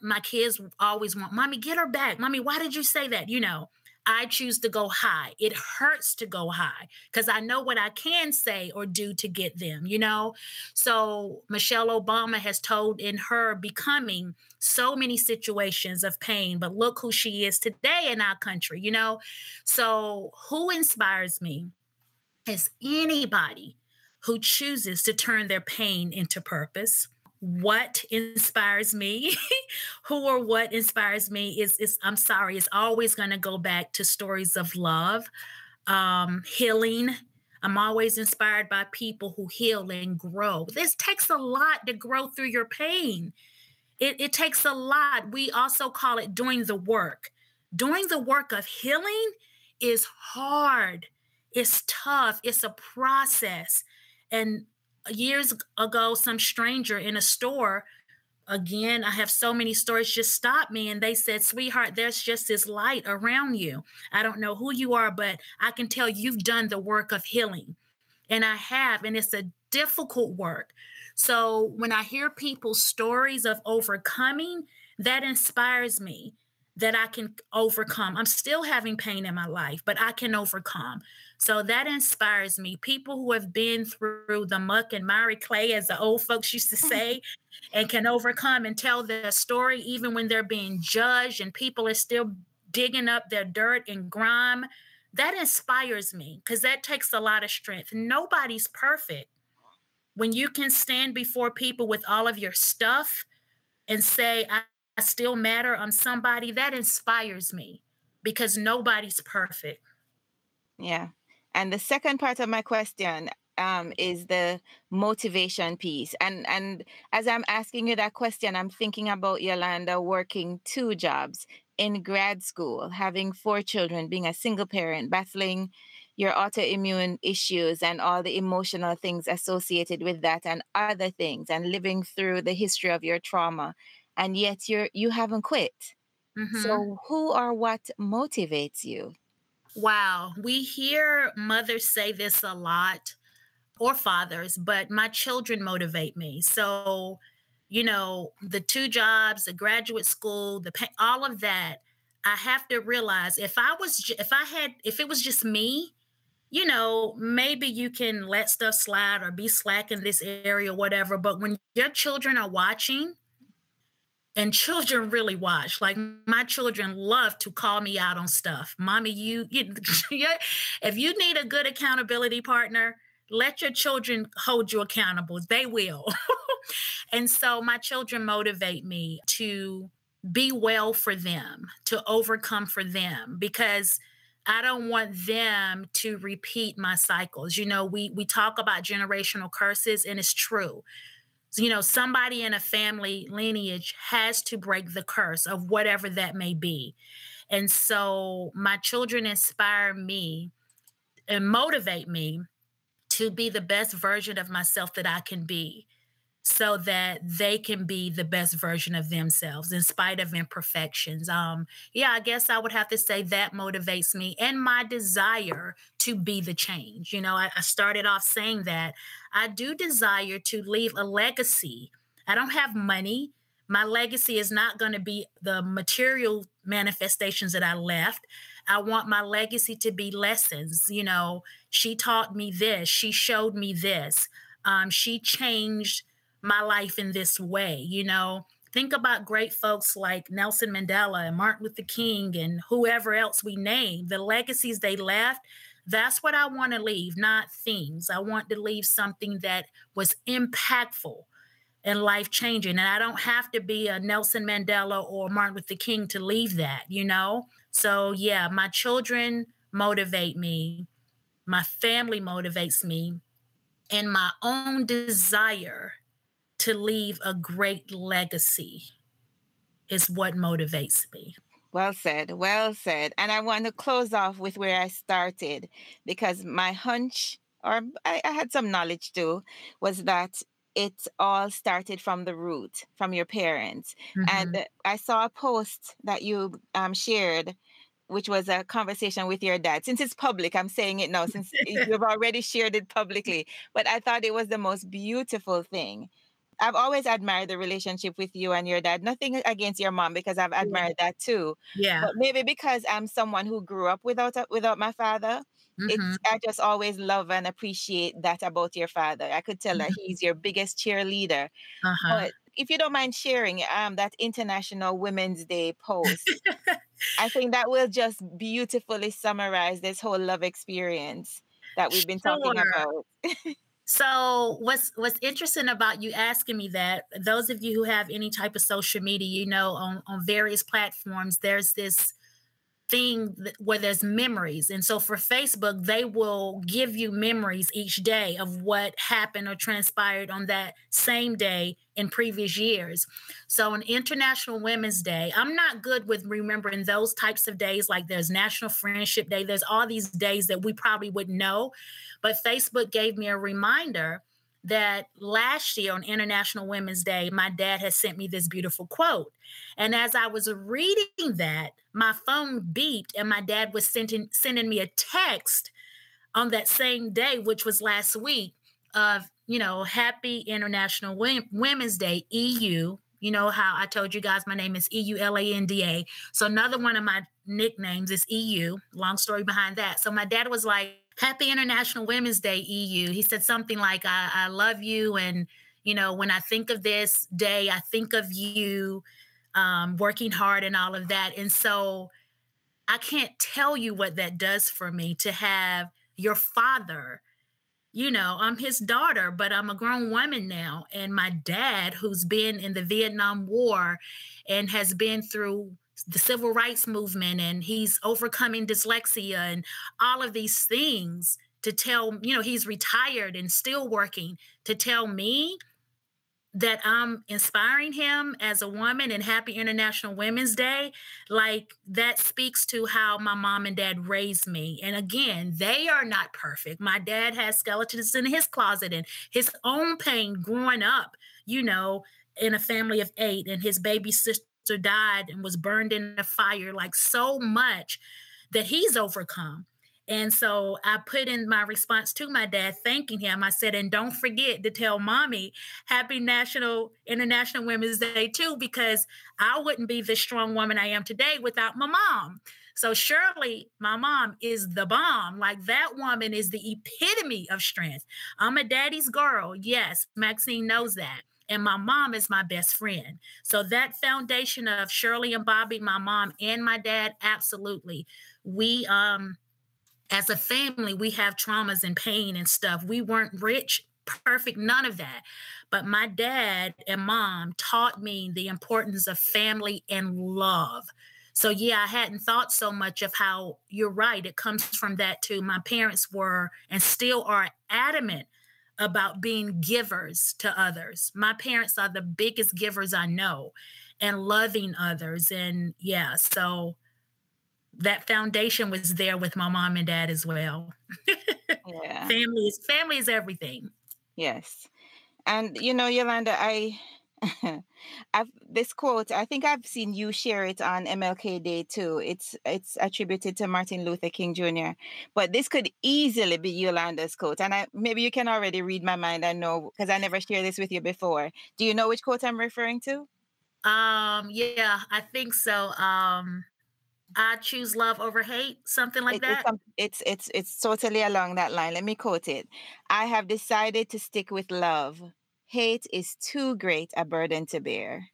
My kids always want, Mommy, get her back. Mommy, why did you say that? You know, I choose to go high. It hurts to go high because I know what I can say or do to get them, you know? So Michelle Obama has told in her becoming so many situations of pain, but look who she is today in our country, you know? So who inspires me is anybody who chooses to turn their pain into purpose what inspires me who or what inspires me is is i'm sorry it's always going to go back to stories of love um healing. I'm always inspired by people who heal and grow. This takes a lot to grow through your pain. It, it takes a lot. We also call it doing the work. Doing the work of healing is hard. It's tough. It's a process. And years ago, some stranger in a store, again, I have so many stories just stopped me and they said, Sweetheart, there's just this light around you. I don't know who you are, but I can tell you've done the work of healing. And I have, and it's a difficult work. So when I hear people's stories of overcoming, that inspires me that I can overcome. I'm still having pain in my life, but I can overcome. So that inspires me. People who have been through the muck and miry clay, as the old folks used to mm-hmm. say, and can overcome and tell their story, even when they're being judged and people are still digging up their dirt and grime. That inspires me because that takes a lot of strength. Nobody's perfect. When you can stand before people with all of your stuff and say, I, I still matter, I'm somebody, that inspires me because nobody's perfect. Yeah. And the second part of my question um, is the motivation piece. And and as I'm asking you that question, I'm thinking about Yolanda working two jobs in grad school, having four children, being a single parent, battling your autoimmune issues and all the emotional things associated with that and other things and living through the history of your trauma and yet you're you haven't quit mm-hmm. so who or what motivates you Wow. We hear mothers say this a lot or fathers, but my children motivate me. So, you know, the two jobs, the graduate school, the pay, all of that, I have to realize if I was if I had if it was just me, you know, maybe you can let stuff slide or be slack in this area, or whatever. But when your children are watching, and children really watch. Like my children love to call me out on stuff. Mommy you, you if you need a good accountability partner let your children hold you accountable. They will. And so my children motivate me to be well for them to overcome for them because I don't want them to repeat my cycles. You know, we we talk about generational curses and it's true you know, somebody in a family lineage has to break the curse of whatever that may be. And so my children inspire me and motivate me to be the best version of myself that I can be so that they can be the best version of themselves in spite of imperfections. Um, yeah, I guess I would have to say that motivates me and my desire to be the change. You know, I, I started off saying that I do desire to leave a legacy. I don't have money. My legacy is not going to be the material manifestations that I left. I want my legacy to be lessons. You know, she taught me this, she showed me this. Um, she changed my life in this way. You know, think about great folks like Nelson Mandela and Martin Luther King and whoever else we name, the legacies they left. That's what I want to leave, not things. I want to leave something that was impactful and life changing. And I don't have to be a Nelson Mandela or Martin Luther King to leave that, you know? So, yeah, my children motivate me, my family motivates me, and my own desire to leave a great legacy is what motivates me. Well said. Well said. And I want to close off with where I started because my hunch, or I, I had some knowledge too, was that it all started from the root, from your parents. Mhm. And I saw a post that you um, shared, which was a conversation with your dad. Since it's public, I'm saying it now, since you've already shared it publicly. But I thought it was the most beautiful thing. I've always admired the relationship with you and your dad. Nothing against your mom because I've Yeah. admired that too. Yeah. But maybe because I'm someone who grew up without a, without my father, Mhm. it's I just always love and appreciate that about your father. I could tell that Mhm. he's your biggest cheerleader. Uh-huh. But if you don't mind sharing um that International Women's Day post, I think that will just beautifully summarize this whole love experience that we've been talking about. So what's what's interesting about you asking me that, those of you who have any type of social media, you know, on, on various platforms, there's this thing where there's memories. And so for Facebook, they will give you memories each day of what happened or transpired on that same day in previous years. So on International Women's Day, I'm not good with remembering those types of days. Like there's National Friendship Day, there's all these days that we probably wouldn't know. But Facebook gave me a reminder that last year on International Women's Day, my dad had sent me this beautiful quote. And as I was reading that, my phone beeped and my dad was sending, sending me a text on that same day, which was last week, of, you know, Happy International Women's Day, EU. You know how I told you guys my name is E U L A N D A. So another one of my nicknames is EU. Long story behind that. So my dad was like, Happy International Women's Day, EU. He said something like, I, I love you. And, you know, when I think of this day, I think of you um, working hard and all of that. And so I can't tell you what that does for me to have your father. You know, I'm his daughter, but I'm a grown woman now. And my dad, who's been in the Vietnam War and has been through the civil rights movement and he's overcoming dyslexia and all of these things to tell, you know, he's retired and still working to tell me that I'm inspiring him as a woman and happy International Women's Day, like that speaks to how my mom and dad raised me. And again, they are not perfect. My dad has skeletons in his closet and his own pain growing up, you know, in a family of eight, and his baby sister died and was burned in a fire, like so much that he's overcome. And so I put in my response to my dad, thanking him. I said, and don't forget to tell mommy happy National International Women's Day too, because I wouldn't be the strong woman I am today without my mom. So Shirley my mom, is the bomb. Like that woman is the epitome of strength. I'm a daddy's girl. Yes, Maxine knows that. And my mom is my best friend. So that foundation of Shirley and Bobby, my mom and my dad, absolutely. We um as a family, we have traumas and pain and stuff. We weren't rich, perfect, none of that. But my dad and mom taught me the importance of family and love. So, yeah, I hadn't thought so much of how you're right. It comes from that too. My parents were and still are adamant about being givers to others. My parents are the biggest givers I know and loving others. And yeah, so that foundation was there with my mom and dad as well. Yeah. family is family is everything. Yes. And you know, Yolanda, I I've this quote, I think I've seen you share it on MLK Day too. It's it's attributed to Martin Luther King Jr. But this could easily be Yolanda's quote. And I maybe you can already read my mind. I know because I never shared this with you before. Do you know which quote I'm referring to? Um, yeah, I think so. Um, I choose love over hate, something like It- that. some- it's it's it's totally along that line. Let me quote it. I have decided to stick with love. Hate is too great a burden to bear.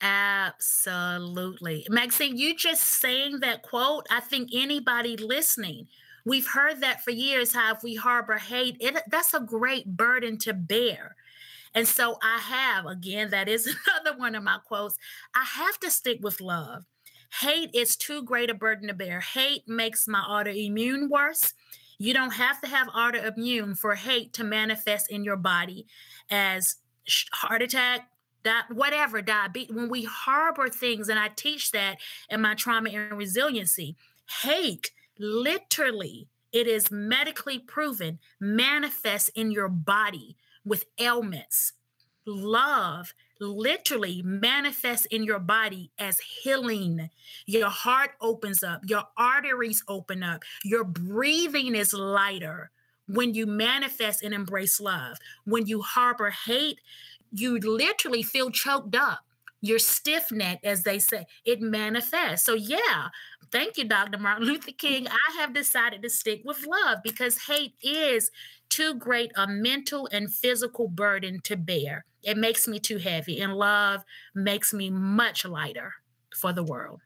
Absolutely. Maxine, you just saying that quote, I think anybody listening, we've heard that for years. How if we harbor hate, it that's a great burden to bear. And so I have, again, that is another one of my quotes. I have to stick with love. Hate is too great a burden to bear. Hate makes my autoimmune worse. You don't have to have autoimmune for hate to manifest in your body as heart attack, di- whatever, diabetes, when we harbor things, and I teach that in my trauma and resiliency, hate literally, it is medically proven, manifests in your body with ailments. Love literally manifests in your body as healing. Your heart opens up, your arteries open up, your breathing is lighter when you manifest and embrace love. When you harbor hate, you literally feel choked up. You're stiff necked, as they say. It manifests. So, yeah, thank you, Dr. Martin Luther King. I have decided to stick with love because hate is too great a mental and physical burden to bear. It makes me too heavy, and love makes me much lighter for the world.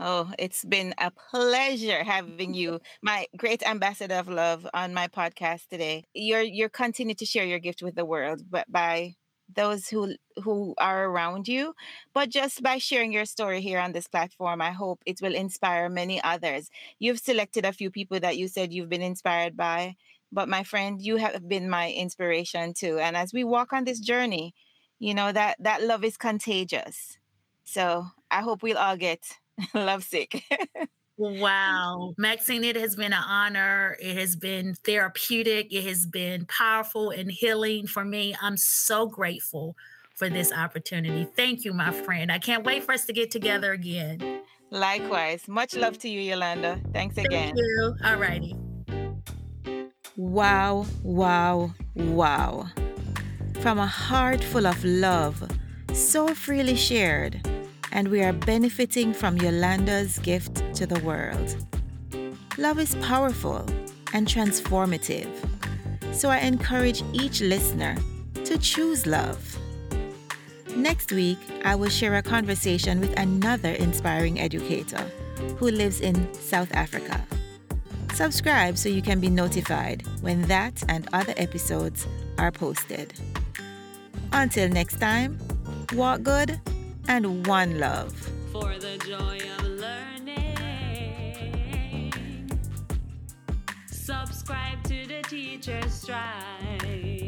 Oh, it's been a pleasure having you, my great ambassador of love, on my podcast today. You're you're continuing to share your gift with the world, but by those who who are around you but just by sharing your story here on this platform i hope it will inspire many others you've selected a few people that you said you've been inspired by but my friend you have been my inspiration too and as we walk on this journey you know that that love is contagious so i hope we'll all get lovesick Wow. Maxine, it has been an honor. It has been therapeutic. It has been powerful and healing for me. I'm so grateful for this opportunity. Thank you, my friend. I can't wait for us to get together again. Likewise. Much love to you, Yolanda. Thanks again. Thank you. All righty. Wow, wow, wow. From a heart full of love, so freely shared and we are benefiting from Yolanda's gift to the world. Love is powerful and transformative, so I encourage each listener to choose love. Next week, I will share a conversation with another inspiring educator who lives in South Africa. Subscribe so you can be notified when that and other episodes are posted. Until next time, walk good and one love. For the joy of learning, subscribe to the Teacher's Stride.